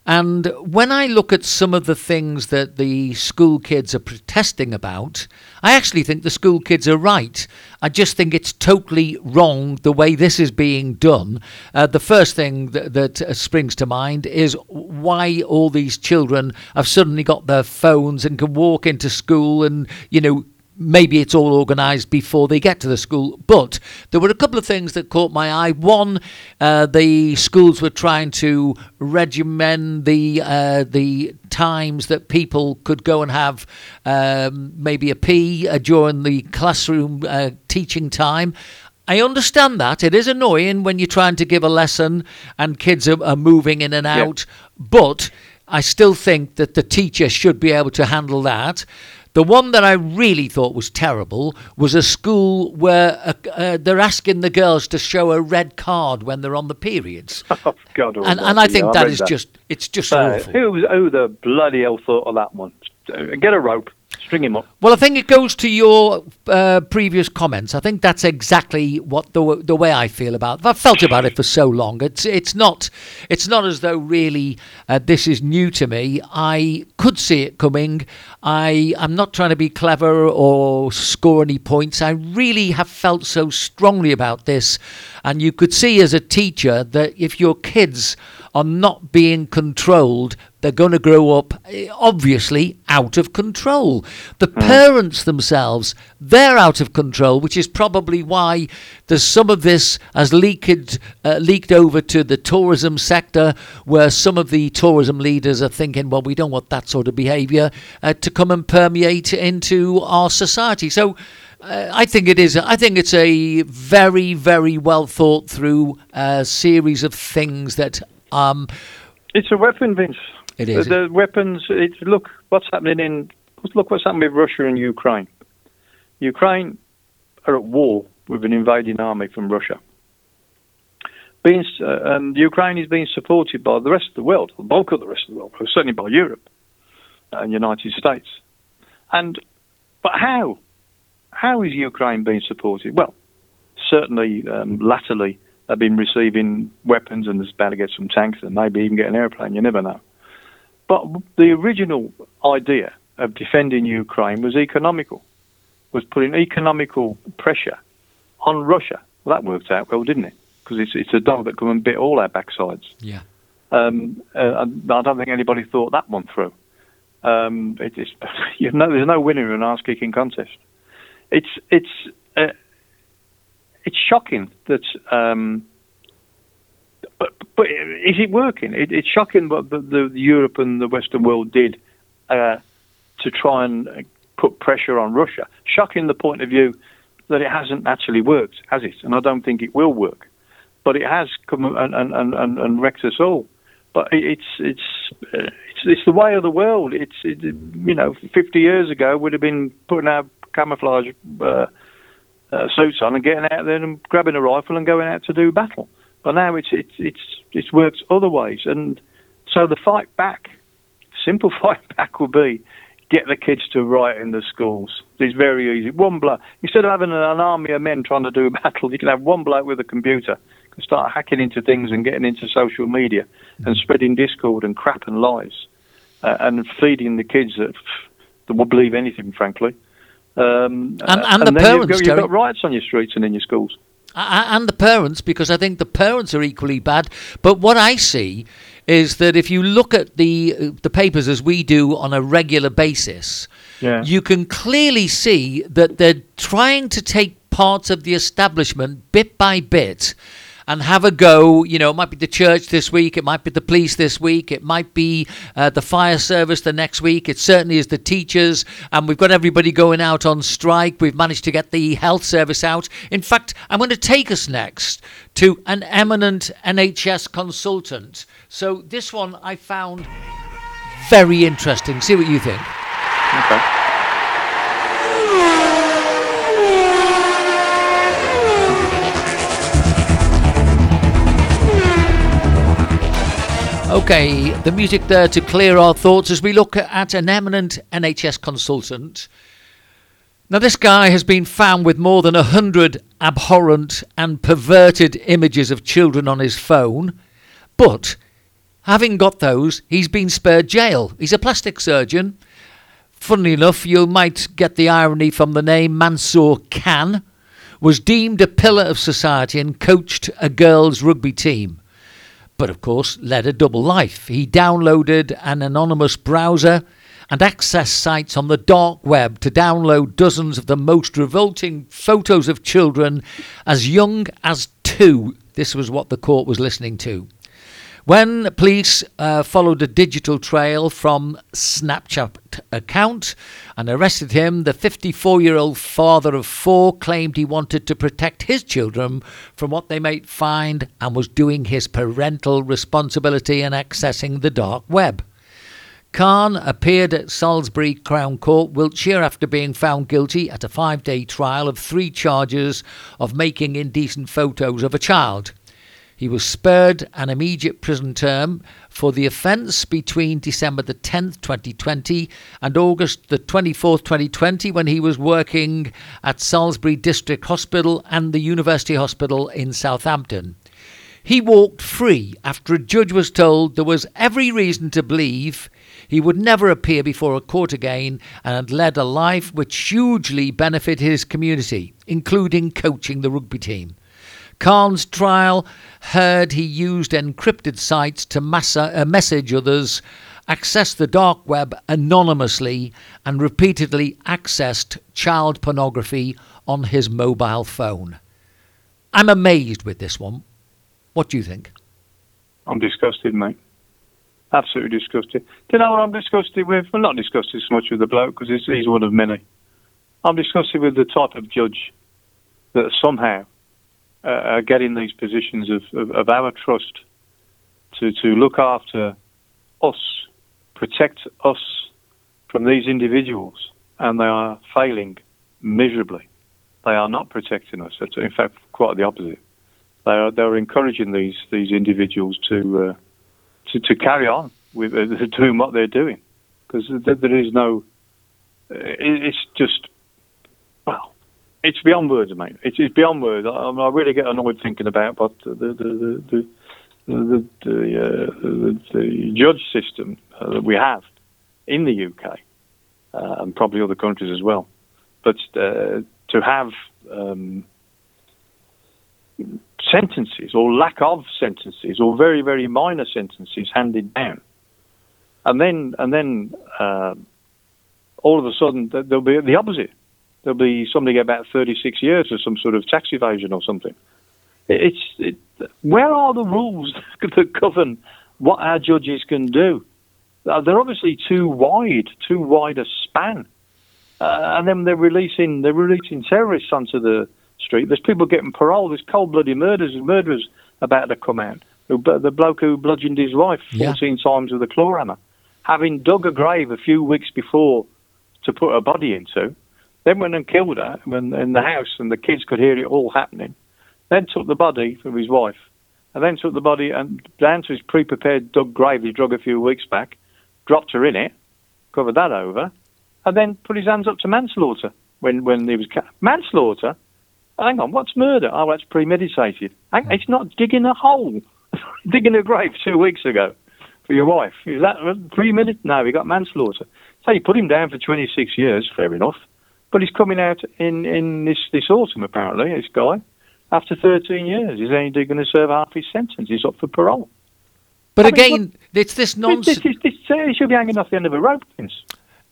And when I look at some of the things that the school kids are protesting about, I actually think the school kids are right. I just think it's totally wrong the way this is being done. Uh, the first thing that, that uh, springs to mind is why all these children have suddenly got their phones and can walk into school and, you know, maybe it's all organised before they get to the school. But there were a couple of things that caught my eye. One, uh, the schools were trying to regiment the uh, the times that people could go and have um, maybe a pee uh, during the classroom uh, teaching time. I understand that. It is annoying when you're trying to give a lesson and kids are, are moving in and out, but I still think that the teacher should be able to handle that. The one that I really thought was terrible was a school where uh, uh, they're asking the girls to show a red card when they're on the periods. Oh, God, and, and I think yeah, that is that. just, it's just uh, awful. Who, who the bloody hell thought of that one? Get a rope. String him up. Well, I think it goes to your uh, previous comments. I think that's exactly what the the way I feel about. It. I've felt about it for so long. It's it's not it's not as though really uh, this is new to me. I could see it coming. I I'm not trying to be clever or score any points. I really have felt so strongly about this, and you could see as a teacher that if your kids are not being controlled, they're going to grow up eh, obviously out of control. The mm. parents themselves, they're out of control, which is probably why there's some of this has leaked uh, leaked over to the tourism sector, where some of the tourism leaders are thinking, well, we don't want that sort of behaviour uh, to come and permeate into our society. So. Uh, I think it is. I think it's a very, very well thought through uh, series of things that um, it's a weapon, Vince. It is. The, the weapons. It's look what's happening in. Look what's happening with Russia and Ukraine. Ukraine are at war with an invading army from Russia. Being, uh, and Ukraine is being supported by the rest of the world, the bulk of the rest of the world, certainly by Europe and United States. And but how? How is Ukraine being supported? Well, certainly um, latterly they've been receiving weapons and there's about to get some tanks and maybe even get an airplane. You never know. But the original idea of defending Ukraine was economical, was putting economical pressure on Russia. Well, that worked out well, didn't it? Because it's, it's a dog that come and bit all our backsides. Yeah. Um, uh, I don't think anybody thought that one through. Um, it is, you know, there's no winner in an ass kicking contest. It's it's uh, it's shocking that. Um, but, but is it working? It, it's shocking what the, the, Europe and the Western world did uh, to try and put pressure on Russia. Shocking the point of view that it hasn't actually worked, has it? And I don't think it will work. But it has come and, and, and, and wrecked us all. But it's it's it's it's the way of the world. It's it, you know, 50 years ago would have been putting our camouflage uh, uh, suits on and getting out there and grabbing a rifle and going out to do battle. But now it's it's it's it's works other ways, and so the fight back, simple fight back, will be get the kids to write in the schools. It's very easy. One bloke instead of having an army of men trying to do a battle, you can have one bloke with a computer can start hacking into things and getting into social media and spreading discord and crap and lies, uh, and feeding the kids that that will believe anything, frankly. Um, and, and, and, the parents, you've got, you've got riots on your streets and in your schools and the parents, because I think the parents are equally bad. But what I see is that if you look at the the papers as we do on a regular basis, yeah. you can clearly see that they're trying to take parts of the establishment bit by bit and have a go. You know, it might be the church this week, it might be the police this week, it might be uh, the fire service the next week. It certainly is the teachers, and we've got everybody going out on strike. We've managed to get the health service out. In fact, I'm going to take us next to an eminent NHS consultant. So this one I found very interesting. See what you think. Okay. Okay, the music there to clear our thoughts as we look at an eminent NHS consultant. Now, this guy has been found with more than a hundred abhorrent and perverted images of children on his phone, but having got those, he's been spared jail. He's a plastic surgeon. Funnily enough, you might get the irony from the name Mansour Khan, was deemed a pillar of society and coached a girls' rugby team but of course led a double life. He downloaded an anonymous browser and accessed sites on the dark web to download dozens of the most revolting photos of children as young as two. This was what the court was listening to. When police uh, followed a digital trail from Snapchat account and arrested him, the 54 year old father of four claimed he wanted to protect his children from what they might find and was doing his parental responsibility in accessing the dark web. Khan appeared at Salisbury Crown Court, Wiltshire, after being found guilty at a five day trial of three charges of making indecent photos of a child. He was spared an immediate prison term for the offence between December the 10th, 2020 and August the 24th, 2020 when he was working at Salisbury District Hospital and the University Hospital in Southampton. He walked free after a judge was told there was every reason to believe he would never appear before a court again and had led a life which hugely benefited his community, including coaching the rugby team. Khan's trial heard he used encrypted sites to massa, uh, message others, accessed the dark web anonymously, and repeatedly accessed child pornography on his mobile phone. I'm amazed with this one. What do you think? I'm disgusted, mate. Absolutely disgusted. Do you know what I'm disgusted with? Well, not disgusted so much with the bloke because he's one of many. I'm disgusted with the type of judge that somehow uh, uh, get in these positions of, of, of, our trust to, to look after us, protect us from these individuals, and they are failing miserably. They are not protecting us. In fact quite the opposite. They are they are encouraging these these individuals to uh, to, to carry on with uh, doing what they're doing because there is no. Uh, it's just well, it's beyond words, mate. It's, it's beyond words. I, I, really get annoyed thinking about but the the the the the, uh, the, the judge system uh, that we have in the UK uh, and probably other countries as well. But uh, to have um, sentences or lack of sentences or very very minor sentences handed down, and then and then uh, all of a sudden there'll be the opposite there'll be somebody get about 36 years for some sort of tax evasion or something. It's it, where are the rules that govern what our judges can do? Uh, they're obviously too wide, too wide a span. Uh, and then they're releasing they're releasing terrorists onto the street. There's people getting parole. There's cold-blooded murders and murderers about to come out. The bloke who bludgeoned his wife 14 yeah. times with a claw hammer, having dug a grave a few weeks before to put her body into, then went and killed her when, in the house, and the kids could hear it all happening. Then took the body of his wife, and then took the body and down to his pre-prepared dug grave he dug a few weeks back, dropped her in it, covered that over, and then put his hands up to manslaughter when when he was ca- manslaughter. Hang on, what's murder? Oh, that's premeditated. Hang, it's not digging a hole, digging a grave two weeks ago for your wife. Is that premeditated? No, he got manslaughter. So you put him down for 26 years. Fair enough. But he's coming out in, in this, this autumn, apparently, this guy, after 13 years. He's only going to serve half his sentence. He's up for parole. But I again, mean, it's this nonsense. This, this, this, uh, he should be hanging off the end of a rope.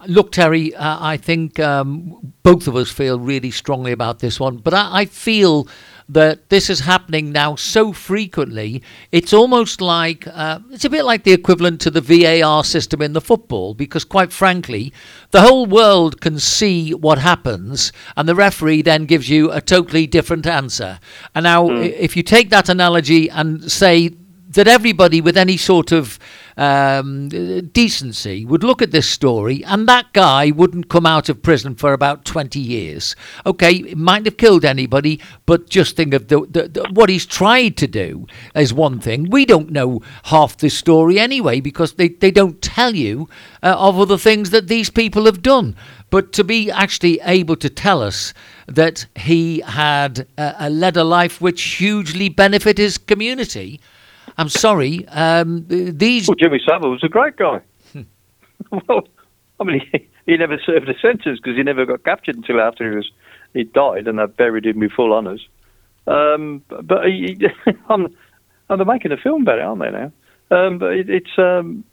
Look, Terry, uh, I think um, both of us feel really strongly about this one, but I, I feel that this is happening now so frequently. It's almost like uh, it's a bit like the equivalent to the VAR system in the football, because quite frankly, the whole world can see what happens, and the referee then gives you a totally different answer. And now, mm. if you take that analogy and say that everybody with any sort of um, decency would look at this story and that guy wouldn't come out of prison for about 20 years. Okay, it might have killed anybody, but just think of the, the, the, what he's tried to do is one thing. We don't know half the story anyway because they, they don't tell you uh, of other things that these people have done. But to be actually able to tell us that he had uh, led a life which hugely benefited his community I'm sorry. Um, these. Well, Jimmy Savile was a great guy. well, I mean, he, he never served a sentence because he never got captured until after he was he died, and they buried him with full honours. Um, but he, I'm, they're making a film about it, aren't they now? Um, but it, it's um,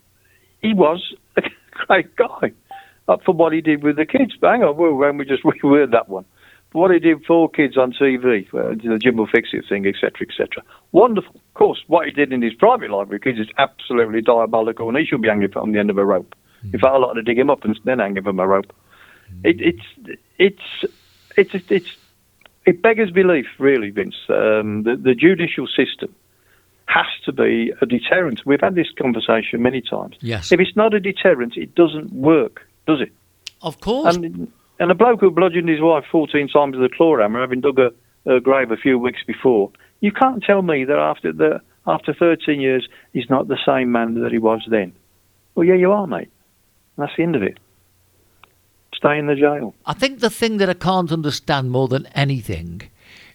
he was a great guy up for what he did with the kids. But hang on, when we just reword that one what he did for kids on TV, uh, the Jim will fix it thing, etc., etc. Wonderful. Of course, what he did in his private life with kids is absolutely diabolical, and he should be hanging from the end of a rope. Mm. In fact, I like to dig him up and then hang him from a rope. Mm. It, it's it's it's it's it beggars belief, really, Vince. Um, the, the judicial system has to be a deterrent. We've had this conversation many times. Yes. If it's not a deterrent, it doesn't work, does it? Of course. And, and a bloke who bludgeoned his wife 14 times with a claw hammer, having dug a, a grave a few weeks before, you can't tell me that after the after 13 years he's not the same man that he was then. Well, yeah, you are, mate. And that's the end of it. Stay in the jail. I think the thing that I can't understand more than anything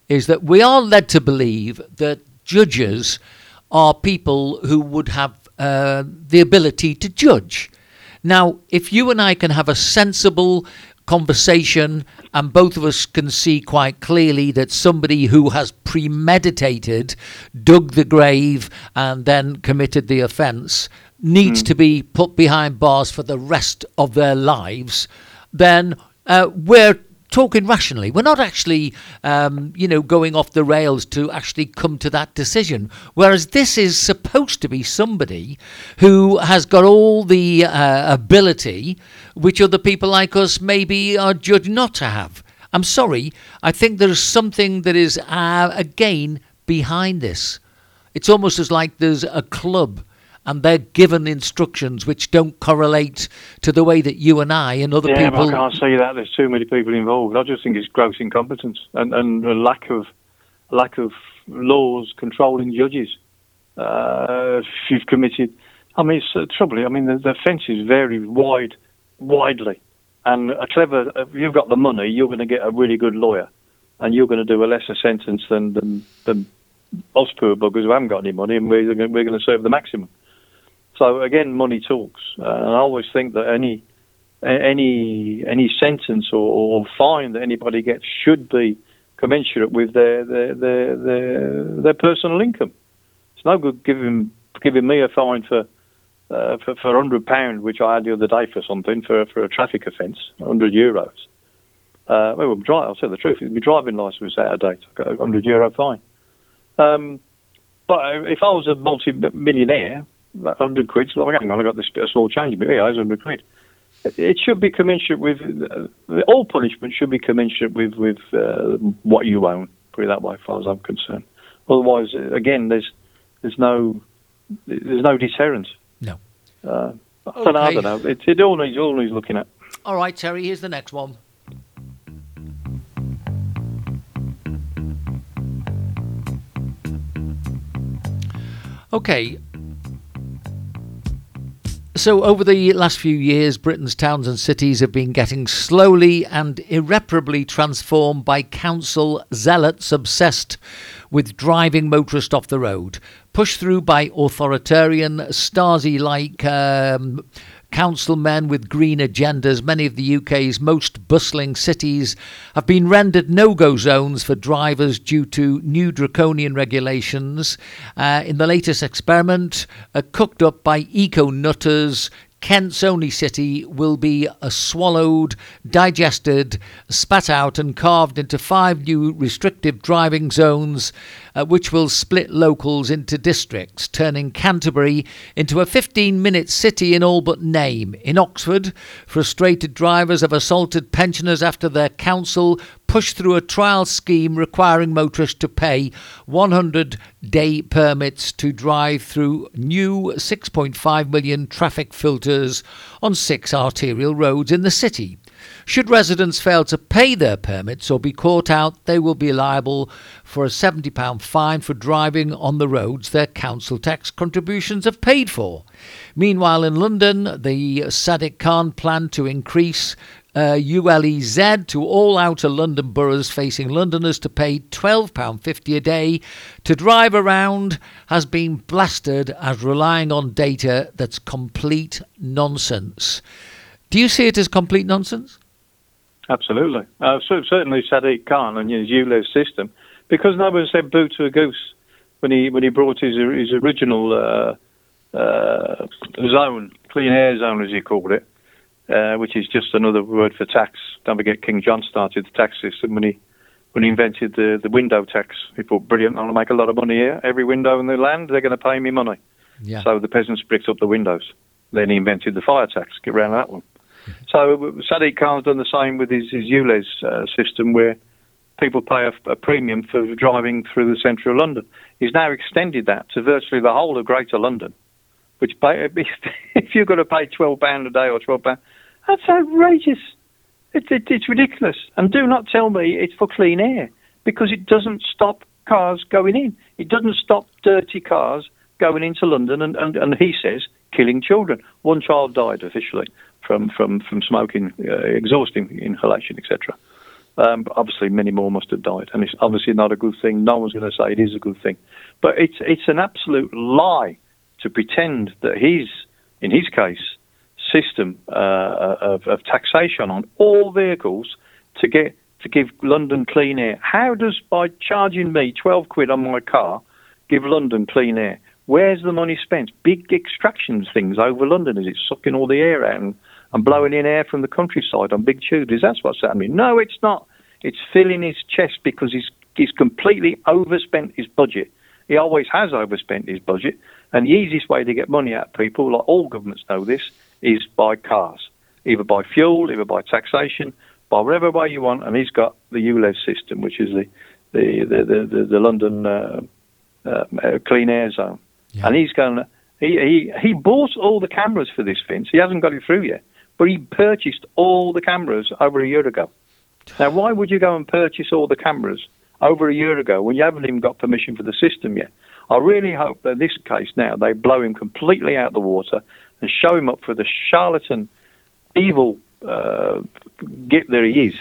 is that we are led to believe that judges are people who would have uh, the ability to judge. Now, if you and I can have a sensible conversation, and both of us can see quite clearly that somebody who has premeditated, dug the grave, and then committed the offence needs mm. to be put behind bars for the rest of their lives, then uh, we're talking rationally. We're not actually, um, you know, going off the rails to actually come to that decision. Whereas this is supposed to be somebody who has got all the uh, ability which other people like us maybe are judged not to have. I'm sorry. I think there's something that is, uh, again, behind this. It's almost as like there's a club and they're given instructions which don't correlate to the way that you and I and other yeah, people. Yeah, I can't say that. There's too many people involved. I just think it's gross incompetence and, and a lack of lack of laws controlling judges. Uh, if you've committed, I mean, it's uh, trouble. I mean, the, the fences vary wide, widely, and a clever. If you've got the money, you're going to get a really good lawyer, and you're going to do a lesser sentence than than, than us poor buggers who haven't got any money, and we're we're going to serve the maximum. So again, money talks, uh, and I always think that any any any sentence or, or, fine that anybody gets should be commensurate with their their their their, their personal income. It's no good giving giving me a fine for uh, for, for hundred pound, which I had the other day for something for for a traffic offence, hundred euros. Uh, well, I'll tell the truth. My driving license was out of date. I got a hundred euro fine. Um, but if I was a multi-millionaire, 100 quid. So, hang on, I got this bit of small change, but yeah, it's 100 quid. It should be commensurate with uh, all punishment should be commensurate with with uh, what you own. Put it that way, as far as I'm concerned. Otherwise, uh, again, there's there's no there's no deterrent. No. Uh, I, don't know, I don't know. It, it all needs all needs looking at. All right, Terry. Here's the next one. Okay, so, over the last few years, Britain's towns and cities have been getting slowly and irreparably transformed by council zealots obsessed with driving motorists off the road, pushed through by authoritarian, Stasi like um, councilmen with green agendas, many of the UK's most bustling cities have been rendered no go zones for drivers due to new draconian regulations. Uh, in the latest experiment, uh, cooked up by eco nutters, Kent's only city will be swallowed, digested, spat out, and carved into five new restrictive driving zones, uh, which will split locals into districts, turning Canterbury into a 15 minute city in all but name. In Oxford, frustrated drivers have assaulted pensioners after their council pushed through a trial scheme requiring motorists to pay 100 day permits to drive through new 6.5 million traffic filters on six arterial roads in the city. Should residents fail to pay their permits or be caught out, they will be liable for a £70 fine for driving on the roads their council tax contributions have paid for. Meanwhile, in London, the Sadiq Khan plan to increase uh, ULEZ to all outer London boroughs facing Londoners to pay £12.50 a day to drive around has been blasted as relying on data that's complete nonsense. Do you see it as complete nonsense? Absolutely. Uh, so certainly Sadiq Khan and his ULEZ system, because no one said boo to a goose when he when he brought his his original uh, uh, zone, clean air zone as he called it uh, which is just another word for tax. Don't forget, King John started the tax system when he when he invented the the window tax. He thought, brilliant, I'm going to make a lot of money here. Every window in the land, they're going to pay me money. Yeah. So the peasants bricked up the windows. Then he invented the fire tax. Get around that one. So Sadiq Khan's done the same with his, his ULEZ uh, system, where people pay a, a, premium for driving through the centre of London. He's now extended that to virtually the whole of Greater London. Which, if you've got to pay twelve pound a day or twelve pound, that's outrageous. It, it, it's ridiculous. And do not tell me it's for clean air because it doesn't stop cars going in. It doesn't stop dirty cars going into London and, and, and he says killing children. One child died officially from, from, from smoking, uh, exhausting inhalation, etc. Um, obviously, many more must have died, and it's obviously not a good thing. No one's going to say it is a good thing, but it's it's an absolute lie to pretend that he's, in his case, system uh, of, of, taxation on all vehicles to get to give London clean air. How does by charging me twelve quid on my car give London clean air? Where's the money spent? Big extraction things over London. Is it sucking all the air out and, and blowing in air from the countryside on big tubes? That's what's happening. No, it's not. It's filling his chest because he's he's completely overspent his budget. He always has overspent his budget, and the easiest way to get money out of people, like all governments know this, is by cars, either by fuel, either by taxation, by whatever way you want. And he's got the ULEZ system, which is the the the the, the, the London uh, uh, clean air zone, yeah. and he's going. He, he he bought all the cameras for this Vince. He hasn't got it through yet, but he purchased all the cameras over a year ago. Now, why would you go and purchase all the cameras over a year ago when you haven't even got permission for the system yet? I really hope that in this case now they blow him completely out of the water and show him up for the charlatan, evil uh, git that he is.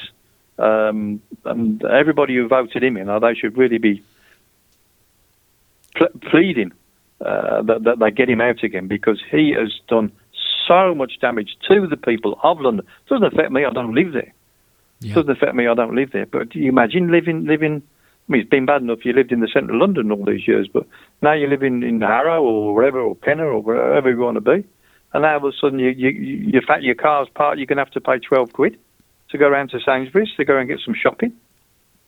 Um, and everybody who voted him in, they should really be pleading uh, that, that they get him out again because he has done so much damage to the people of London. It doesn't affect me; I don't live there. Yeah. It doesn't affect me; I don't live there. But do you imagine living living? I mean, it's been bad enough you lived in the centre of London all these years, but now you live in, in Harrow or wherever, or Pinner or wherever you want to be and now all of a sudden you, you, you, fact your car's parked, you're going to have to pay 12 quid to go around to Sainsbury's to go and get some shopping.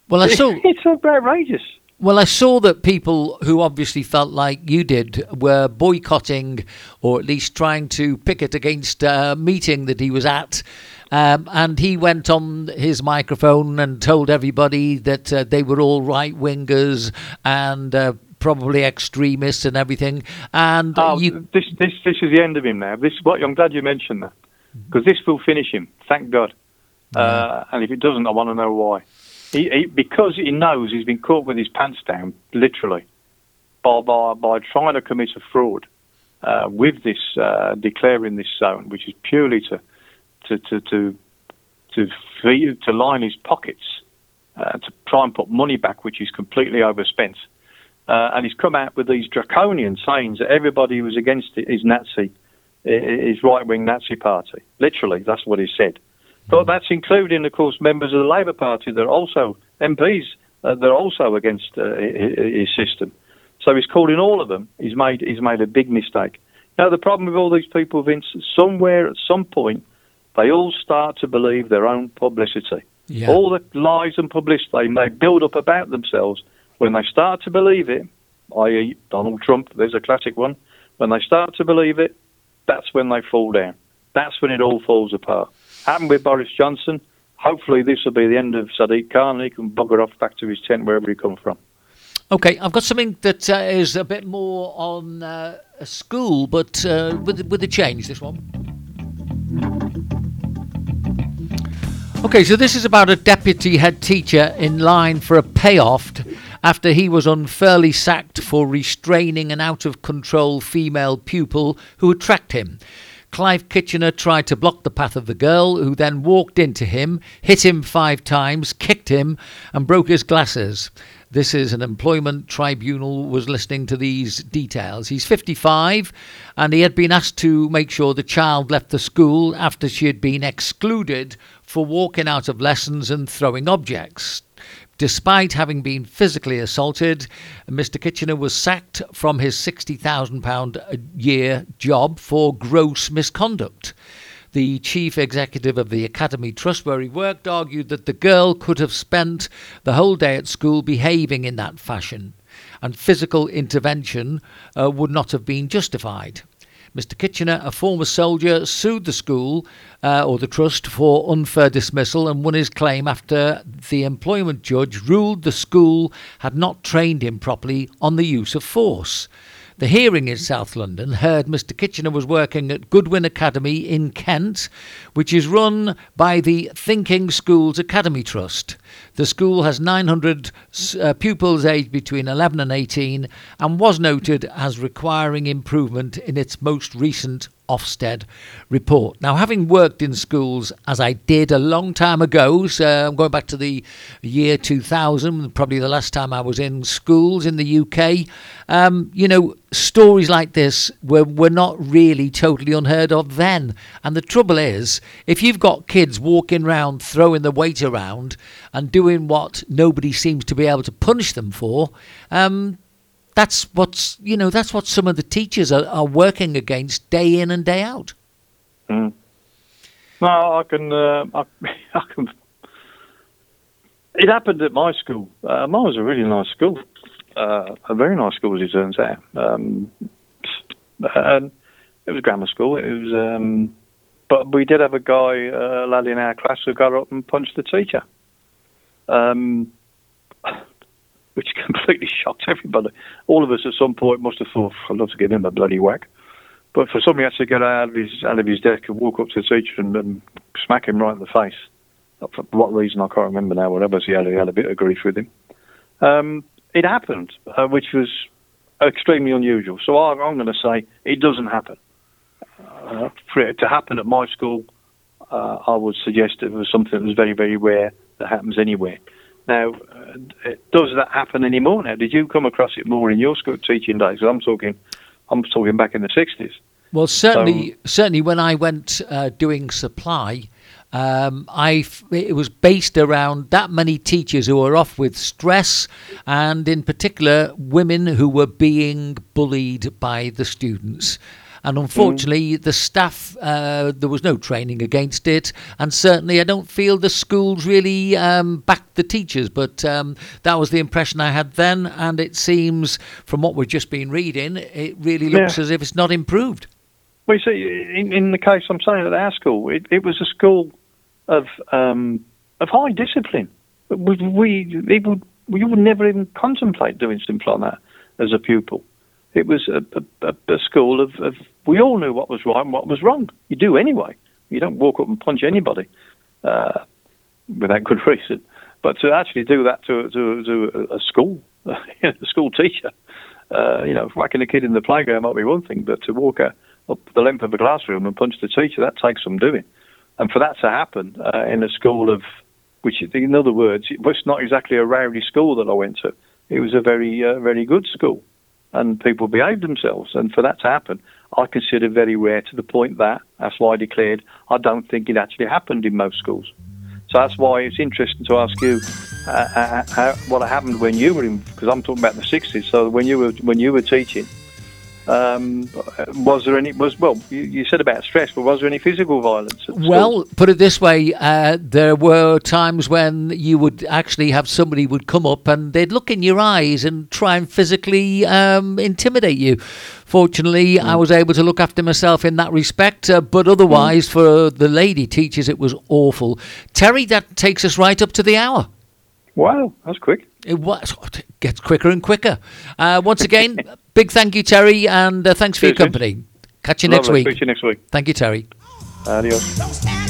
Well, I saw. It's outrageous. Well, I saw that people who obviously felt like you did were boycotting or at least trying to picket against a meeting that he was at. Um, and he went on his microphone and told everybody that uh, they were all right wingers and uh, probably extremists and everything. And oh, you... this this this is the end of him now. This is what I'm glad you mentioned that because this will finish him. Thank God. Uh, and if it doesn't, I want to know why. He, he, because he knows he's been caught with his pants down, literally, by by, by trying to commit a fraud uh, with this uh, declaring this zone, which is purely to to to to to, to line his pockets, uh, to try and put money back, which is completely overspent. Uh, and he's come out with these draconian sayings that everybody who was against it is Nazi, is right wing Nazi party. Literally, that's what he said. But that's including, of course, members of the Labour Party that are also MPs uh, that are also against uh, his system. So he's calling all of them. He's made he's made a big mistake. Now, the problem with all these people, Vince, somewhere at some point, they all start to believe their own publicity. Yeah. All the lies and publicity they may build up about themselves, when they start to believe it, i.e., Donald Trump, there's a classic one, when they start to believe it, that's when they fall down. That's when it all falls apart. Happened with Boris Johnson. Hopefully, this will be the end of Sadiq Khan and he can bugger off back to his tent wherever he come from. Okay, I've got something that uh, is a bit more on uh, a school, but uh, with with a change. This one. Okay, so this is about a deputy head teacher in line for a payoff after he was unfairly sacked for restraining an out of control female pupil who attacked him. Clive Kitchener tried to block the path of the girl, who then walked into him, hit him five times, kicked him, and broke his glasses. This is an employment tribunal was listening to these details. He's 55 and he had been asked to make sure the child left the school after she had been excluded for walking out of lessons and throwing objects. Despite having been physically assaulted, Mr. Kitchener was sacked from his £60,000 a year job for gross misconduct. The chief executive of the Academy Trust, where he worked, argued that the girl could have spent the whole day at school behaving in that fashion, and physical intervention uh, would not have been justified. Mr. Kitchener, a former soldier, sued the school uh, or the trust for unfair dismissal and won his claim after the employment judge ruled the school had not trained him properly on the use of force. The hearing in South London heard Mr. Kitchener was working at Goodwin Academy in Kent, which is run by the Thinking Schools Academy Trust. The school has 900 uh, pupils aged between 11 and 18 and was noted as requiring improvement in its most recent Ofsted report. Now, having worked in schools as I did a long time ago, so I'm going back to the year 2000, probably the last time I was in schools in the UK, um, you know, stories like this were, were not really totally unheard of then. And the trouble is, if you've got kids walking around throwing the weight around and doing what nobody seems to be able to punish them for, um, that's what's you know that's what some of the teachers are, are working against day in and day out. Mm. I can, uh, I, I, can. It happened at my school. Uh, mine was a really nice school, uh, a very nice school as it turns out. Um, and it was grammar school. It was, um, but we did have a guy, uh, a lad in our class, who got up and punched the teacher. Um, which completely shocked everybody. All of us at some point must have thought, I'd love to give him a bloody whack. But for somebody had to get out of his out of his desk and walk up to the teacher and, and smack him right in the face. For what reason I can't remember now. Whatever, he had, he had a bit of grief with him. Um, it happened, uh, which was extremely unusual. So I, am going to say it doesn't happen. Uh, for it to happen at my school, uh, I would suggest it was something that was very, very rare that happens anywhere. Now, uh, does that happen anymore? Now, did you come across it more in your school teaching days? I'm talking, I'm talking back in the sixties. Well, certainly, so, certainly when I went uh, doing supply, um, I it was based around that many teachers who were off with stress, and in particular women who were being bullied by the students. And unfortunately, mm. the staff, uh, there was no training against it. And certainly, I don't feel the schools really um, backed the teachers. But um, that was the impression I had then. And it seems, from what we've just been reading, it really looks yeah. as if it's not improved. Well, you see, in, in the case I'm saying at our school, it, it was a school of um, of high discipline. We, we, would, we would never even contemplate doing something like that as a pupil. It was a, a, a school of, of, we all knew what was right and what was wrong. You do anyway. You don't walk up and punch anybody uh, without good reason. But to actually do that to, to, to a school, a school teacher, uh, you know, whacking a kid in the playground might be one thing, but to walk a, up the length of a classroom and punch the teacher, that takes some doing. And for that to happen uh, in a school of, which in other words, it was not exactly a rowdy school that I went to. It was a very, uh, very good school and people behave themselves. And for that to happen, I consider very rare to the point that, that's why I declared, I don't think it actually happened in most schools. So that's why it's interesting to ask you uh, uh, how, what happened when you were in, because I'm talking about the 60s. So when you were when you were teaching, Um, was there any? Was well, you, you, said about stress, but was there any physical violence? well, put it this way: uh, there were times when you would actually have somebody would come up and they'd look in your eyes and try and physically um, intimidate you. Fortunately, mm. I was able to look after myself in that respect, uh, but otherwise, mm. for the lady teachers, it was awful. Terry, that takes us right up to the hour. Wow, that's quick. It was it gets quicker and quicker. Uh, once again, big thank you, Terry, and uh, thanks for Cheers, your company. Catch you Lovely. next week. Speak to you next week. Thank you, Terry. Adios.